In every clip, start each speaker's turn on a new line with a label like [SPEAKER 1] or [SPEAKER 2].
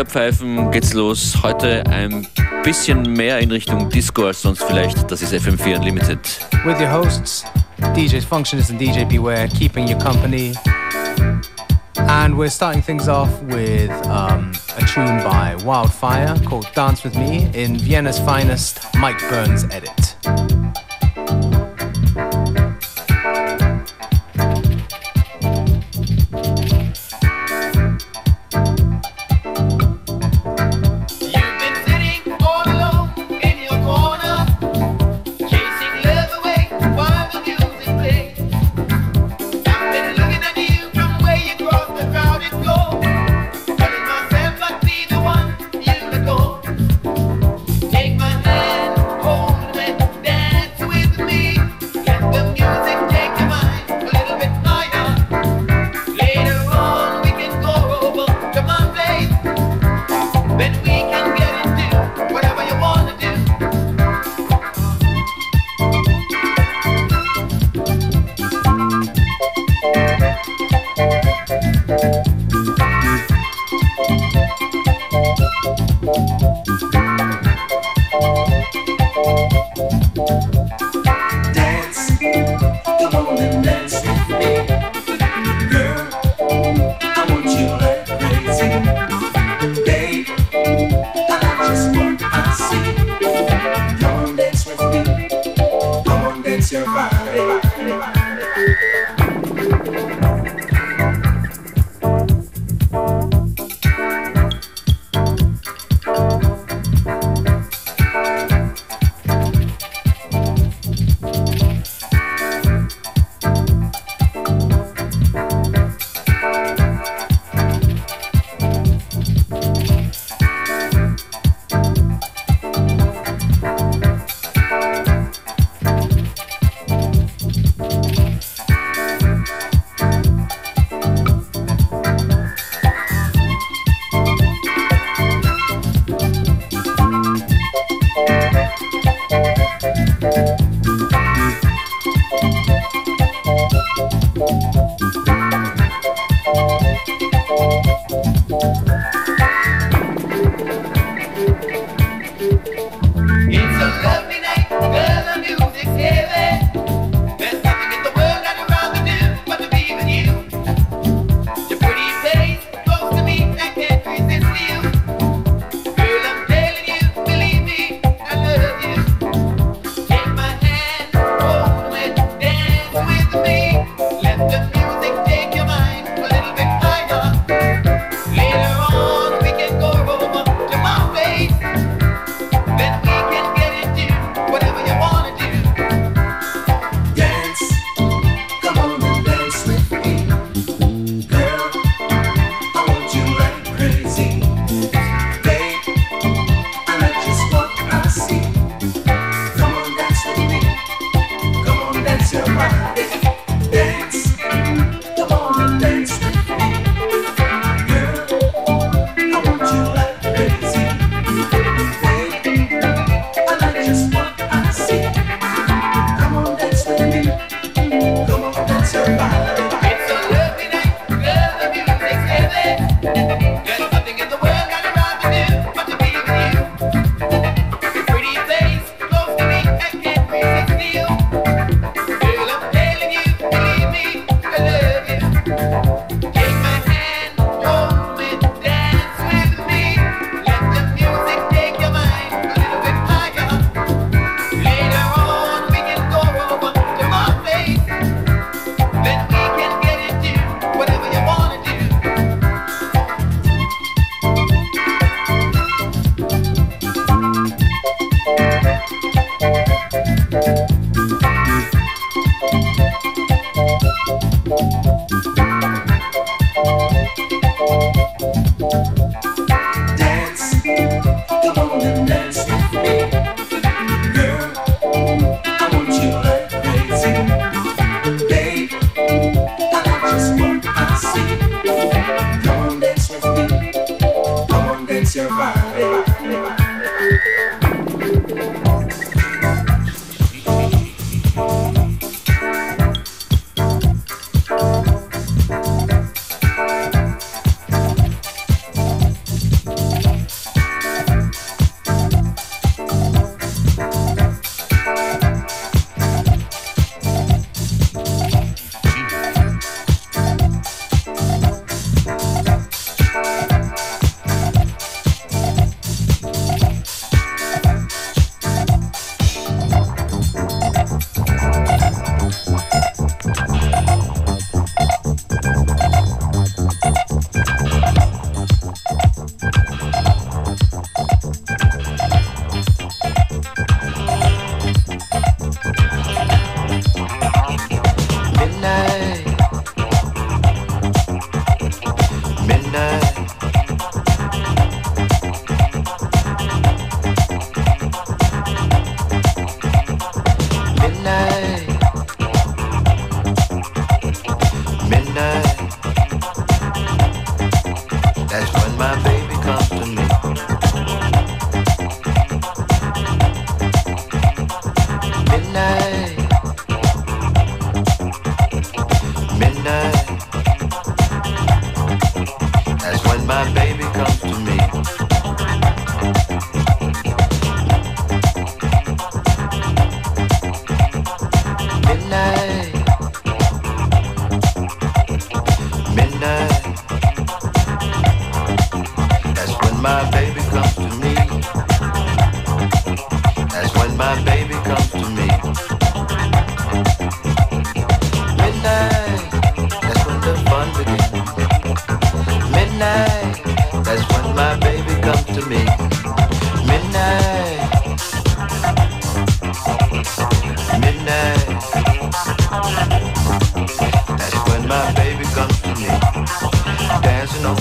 [SPEAKER 1] Spielerpfeifen geht's los. Heute ein bisschen mehr in Richtung Disco als sonst vielleicht. Das ist FM4 Unlimited.
[SPEAKER 2] With your hosts, DJs Functionist and DJ Beware, keeping you company. And we're starting things off with um, a tune by Wildfire called Dance With Me in Vienna's finest Mike Burns edit.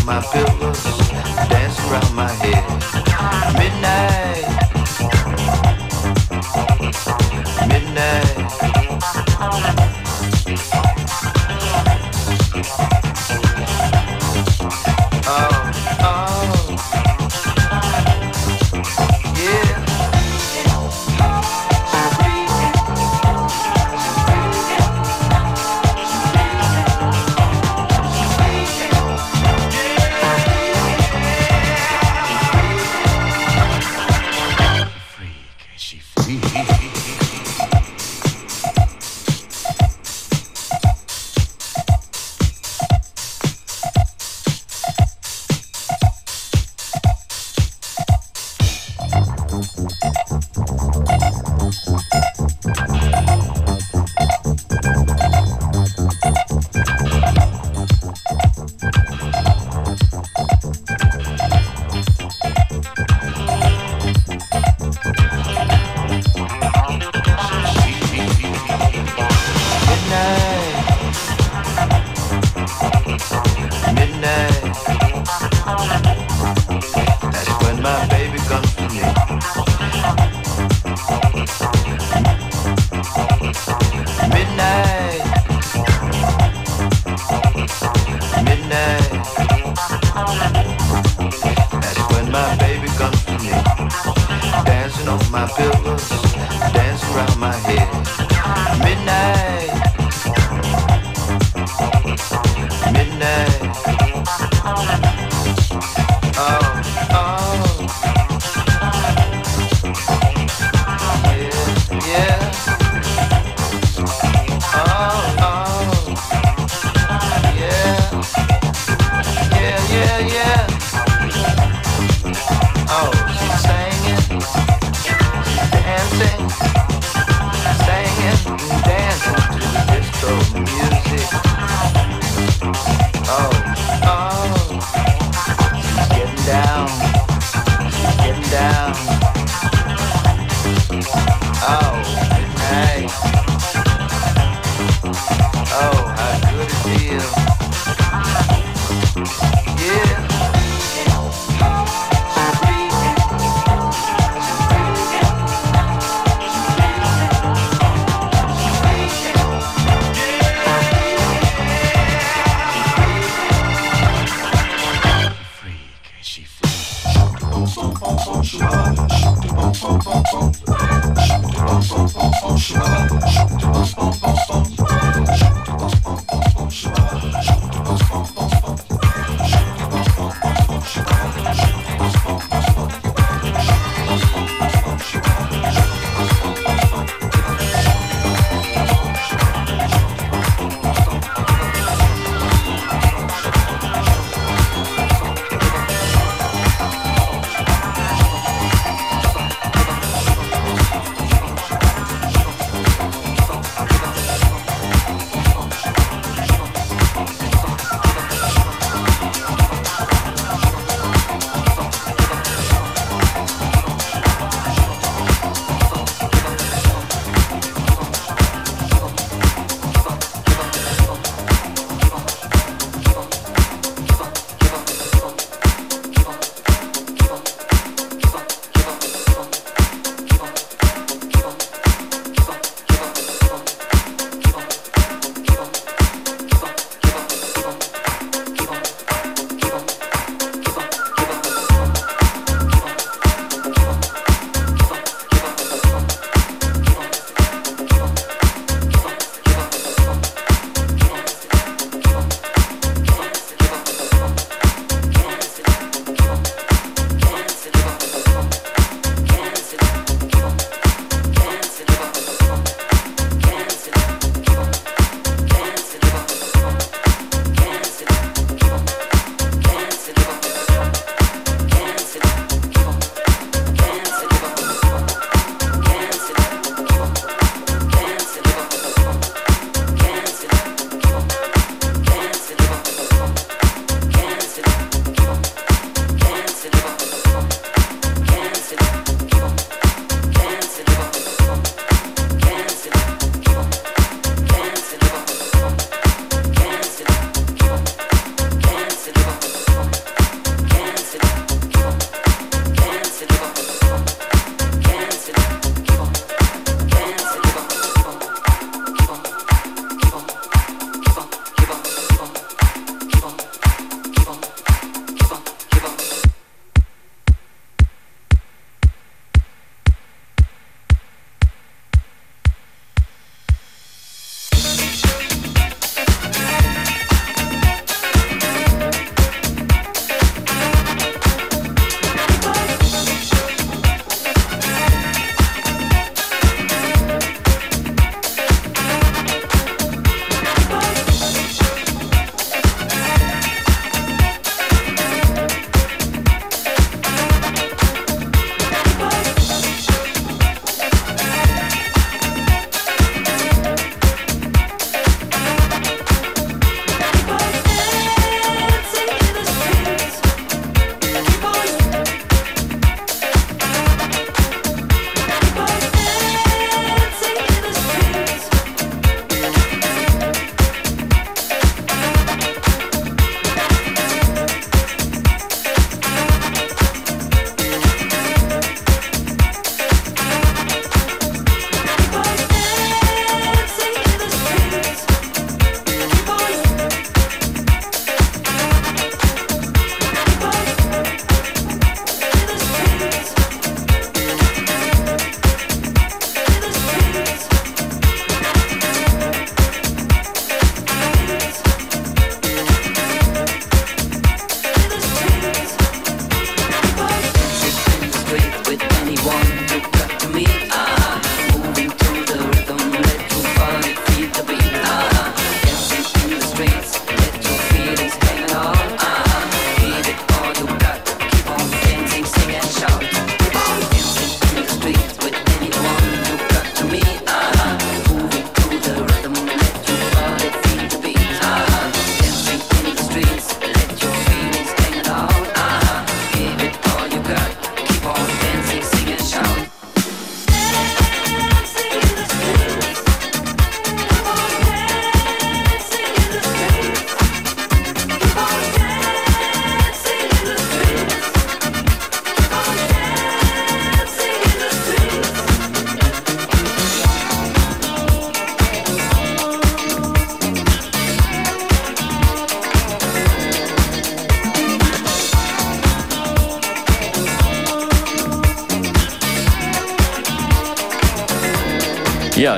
[SPEAKER 3] My pillows, dancing around my head. Midnight.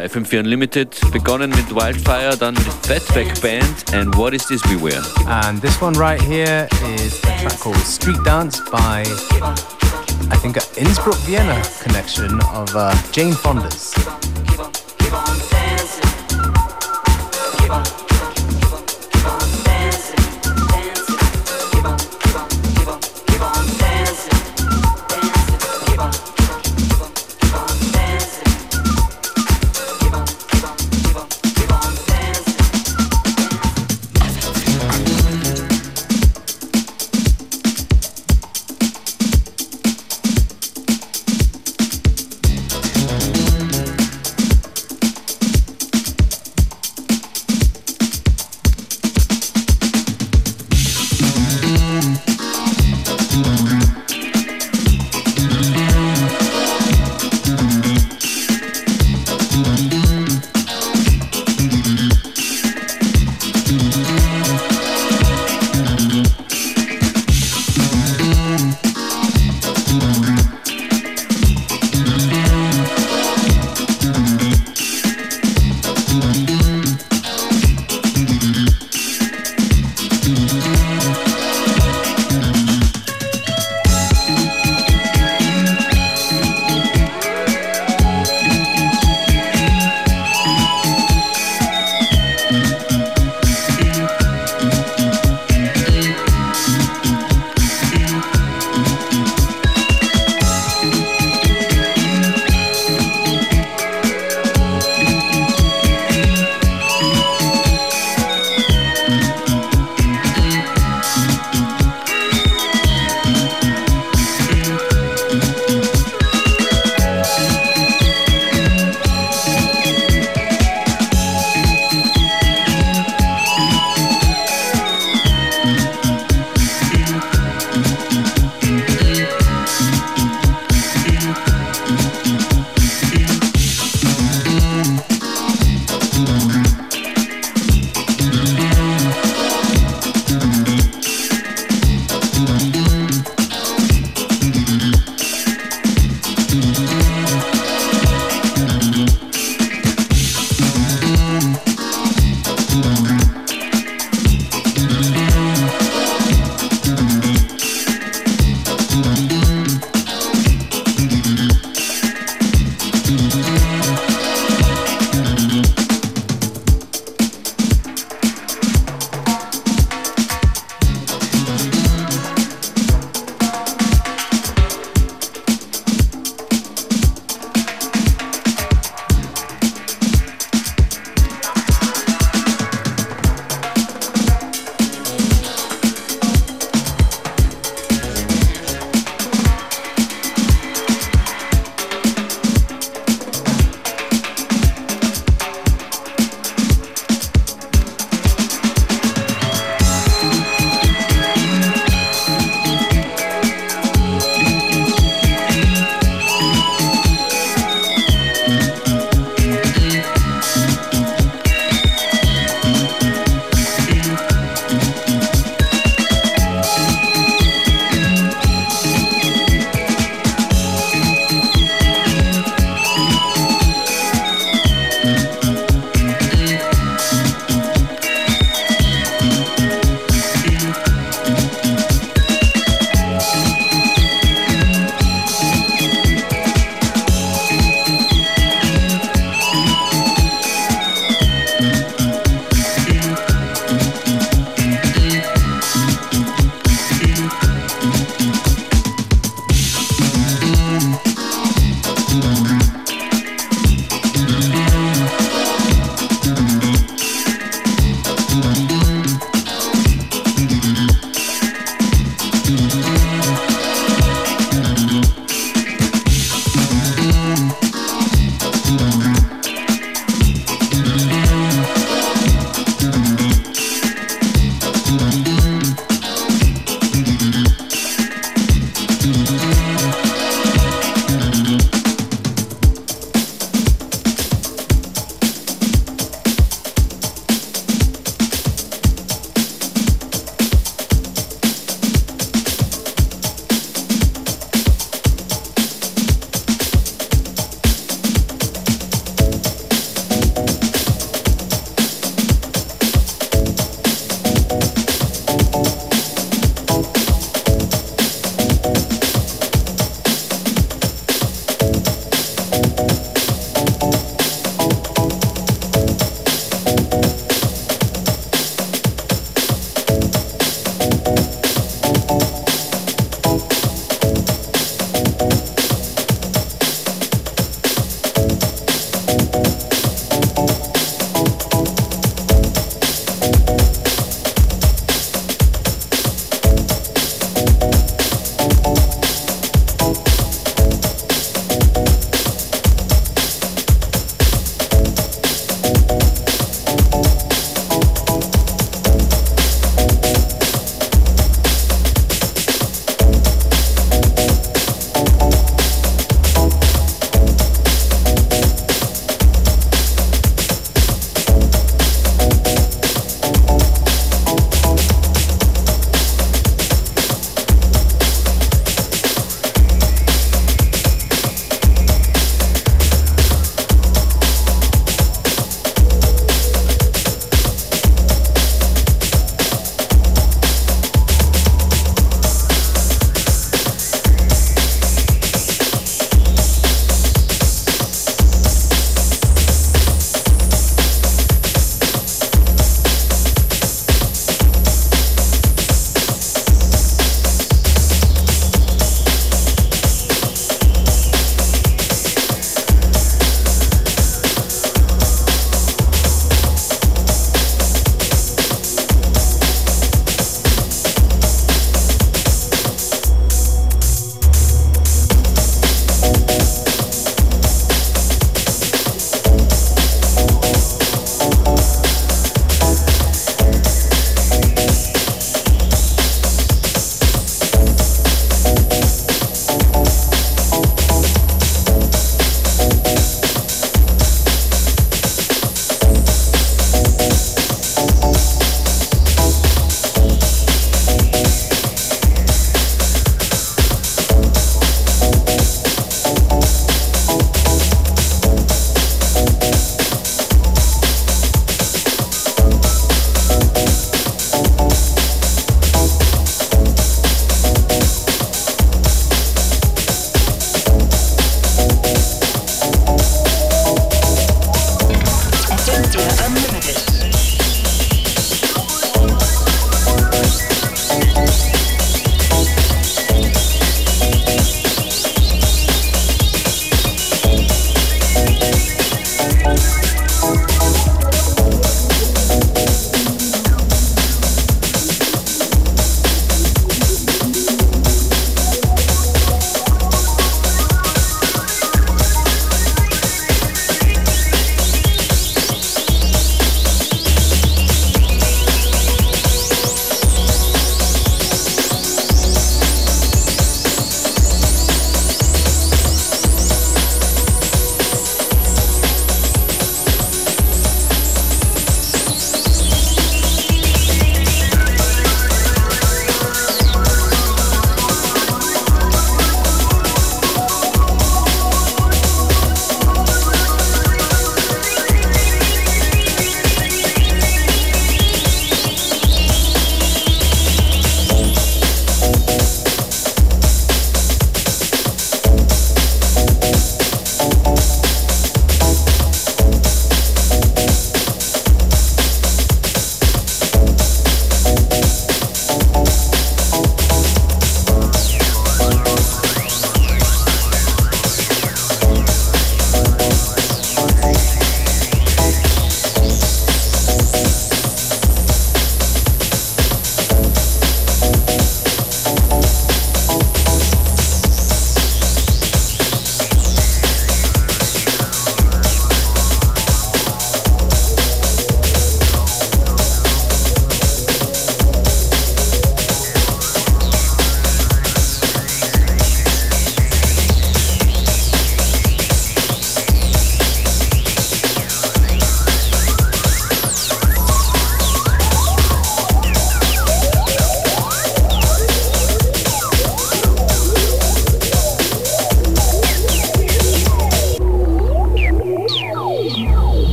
[SPEAKER 1] Ja, FM4 Unlimited, begonnen mit Wildfire, dann Fatback Band and What Is This Beware?
[SPEAKER 4] And this one right here is a track called Street Dance by, I think, Innsbruck Vienna connection of uh, Jane Fonda's.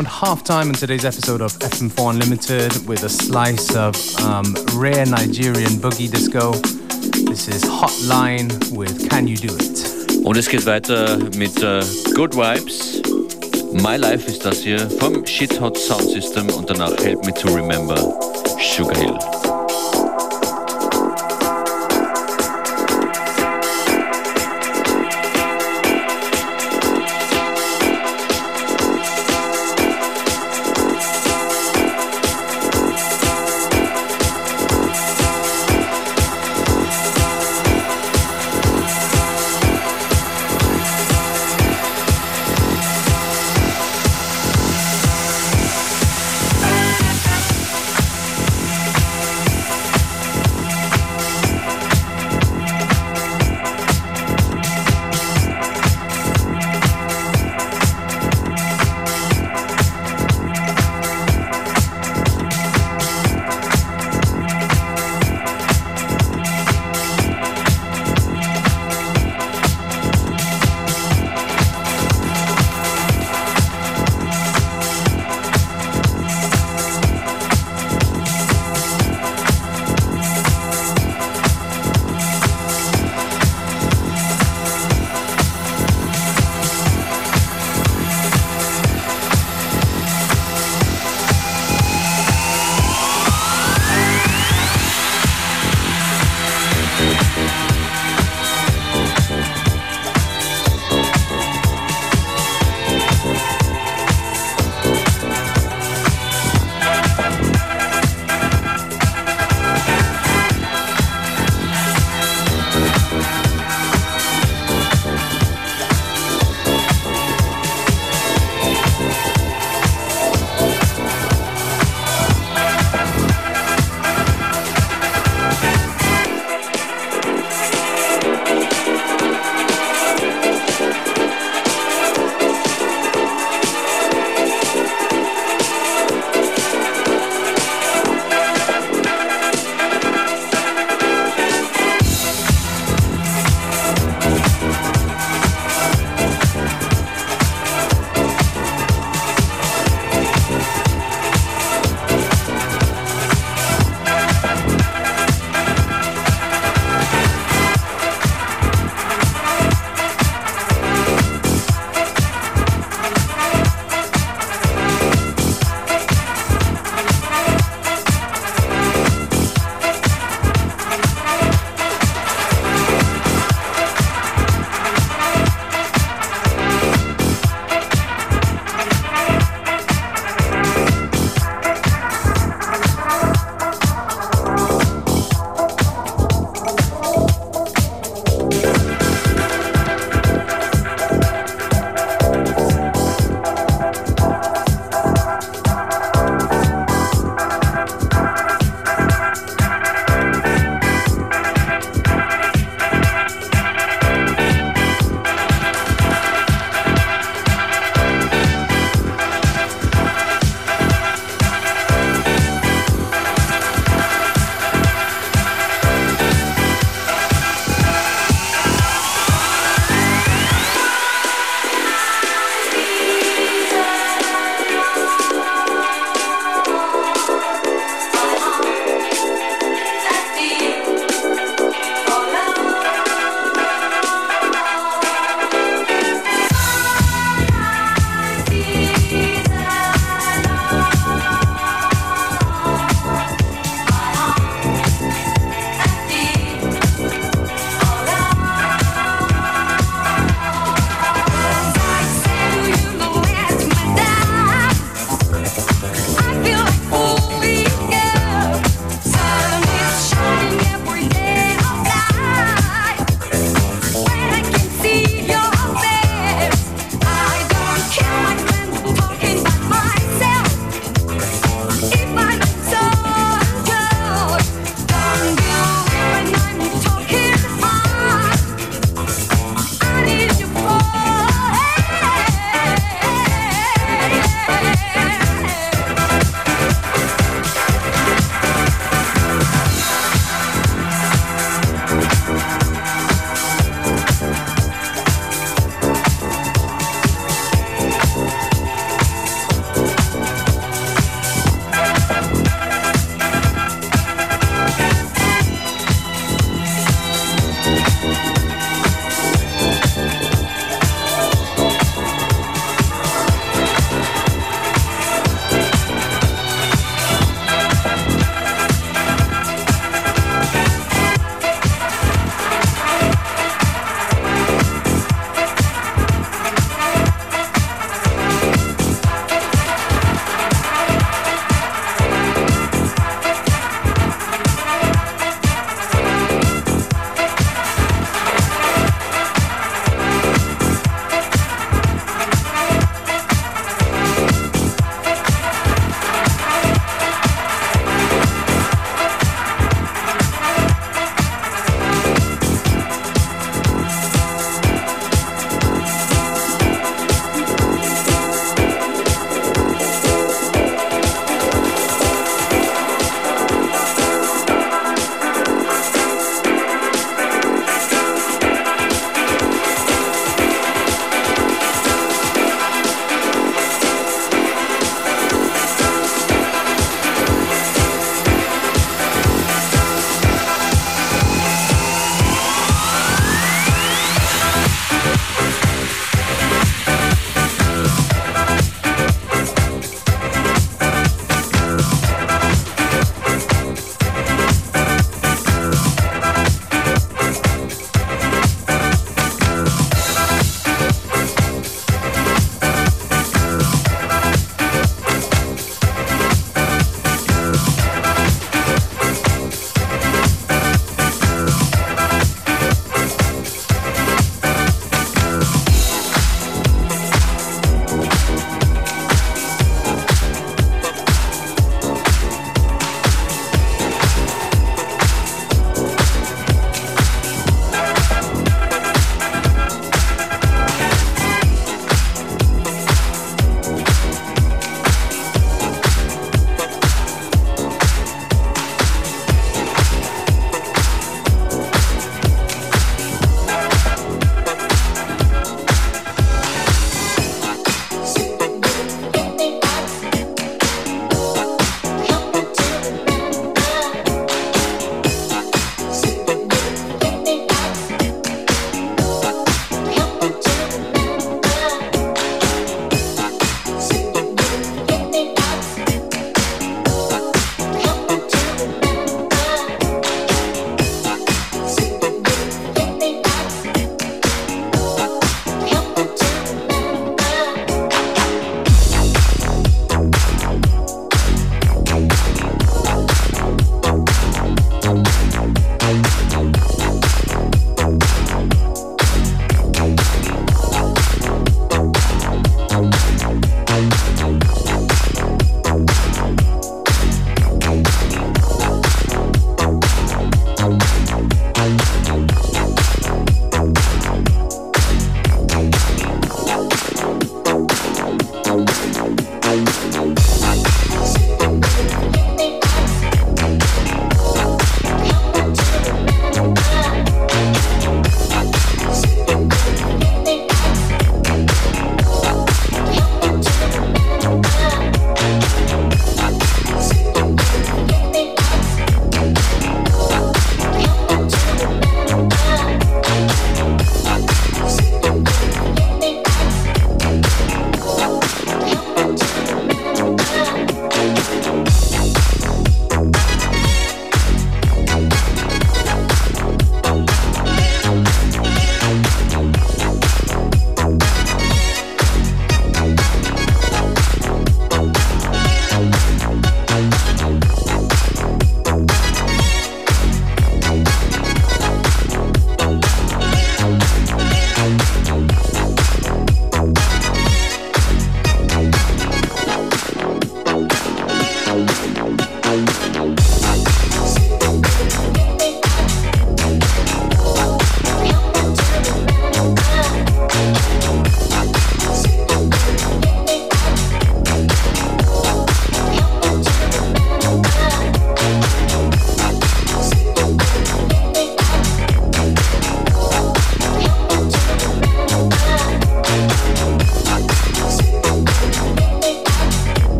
[SPEAKER 5] Around half time in today's episode of FM4 Unlimited with a slice of um, rare Nigerian boogie disco. This is Hotline with Can You Do It?
[SPEAKER 1] Und es geht weiter mit uh, Good Vibes. My Life ist das hier vom Shit Hot Sound System und danach Help Me to Remember Sugar Hill.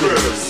[SPEAKER 6] All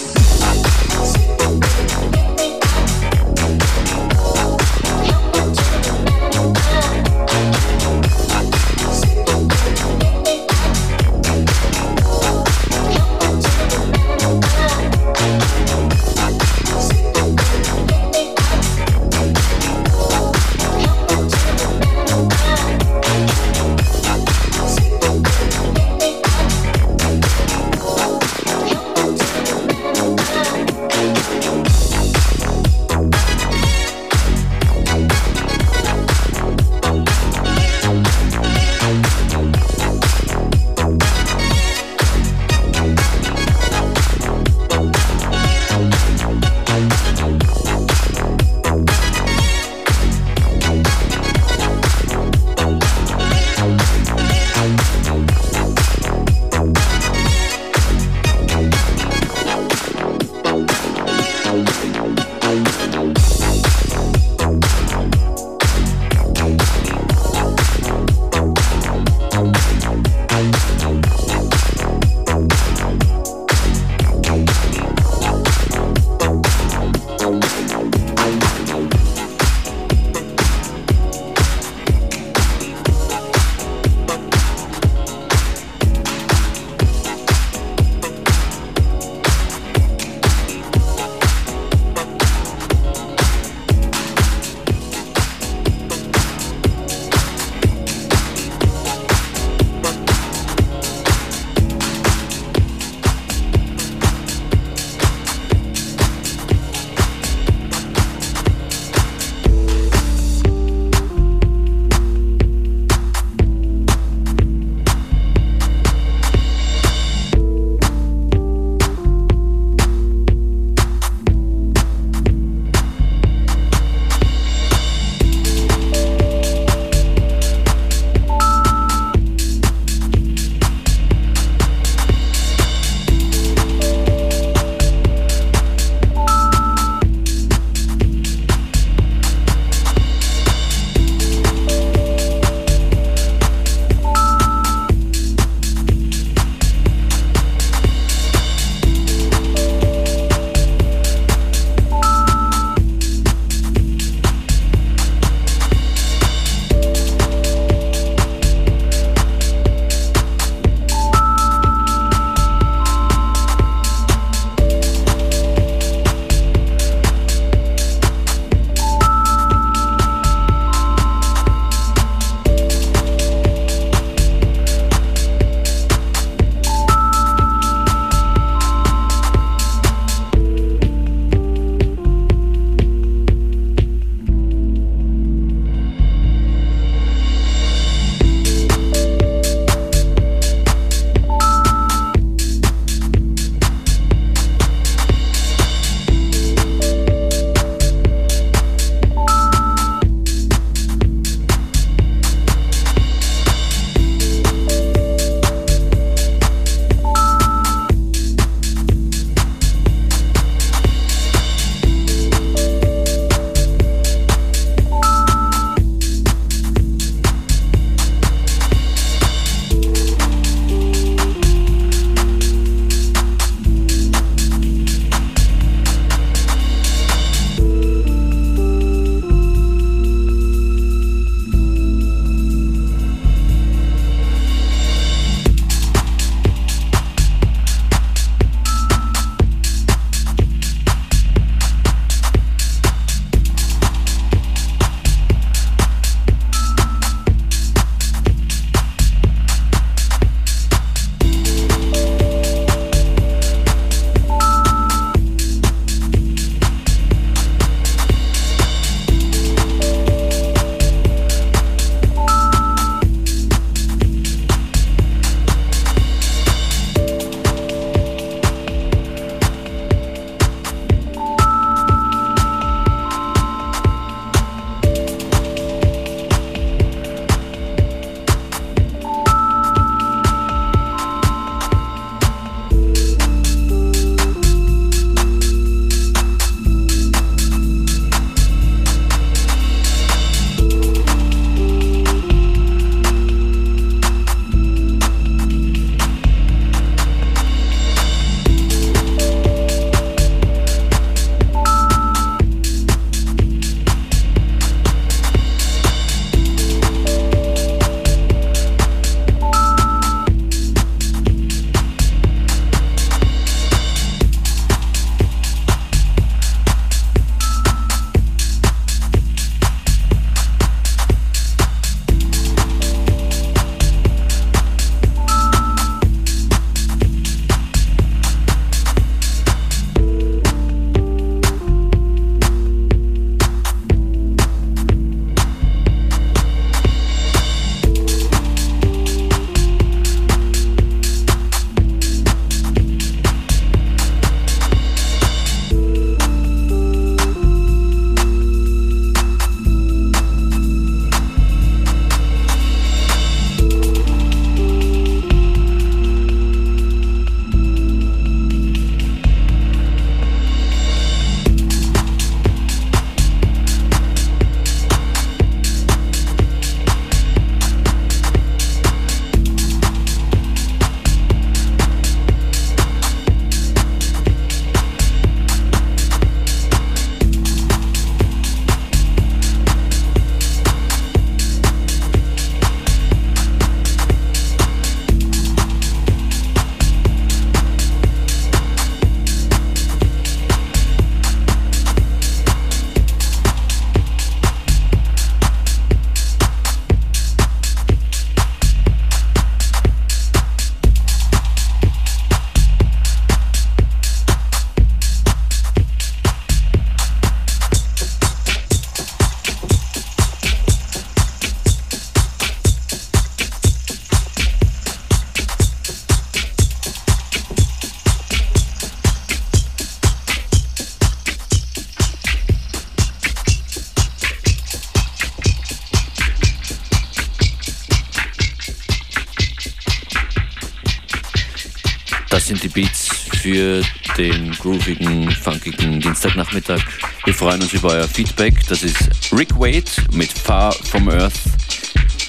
[SPEAKER 1] sind die Beats für den groovigen, funkigen Dienstagnachmittag. Wir freuen uns über euer Feedback. Das ist Rick Wade mit Far From Earth.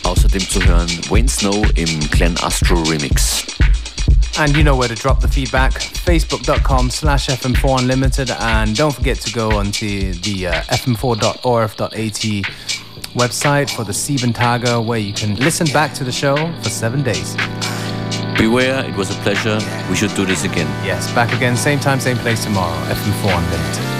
[SPEAKER 1] Außerdem zu hören Wayne Snow im Glenn Astro Remix.
[SPEAKER 4] And you know where to drop the feedback. Facebook.com slash FM4 Unlimited. And don't forget to go onto the uh, fm4.orf.at website for the Sieben where you can listen back to the show for seven days.
[SPEAKER 1] Beware, it was a pleasure. We should do this again.
[SPEAKER 4] Yes, back again, same time, same place tomorrow. FM4 Unlimited.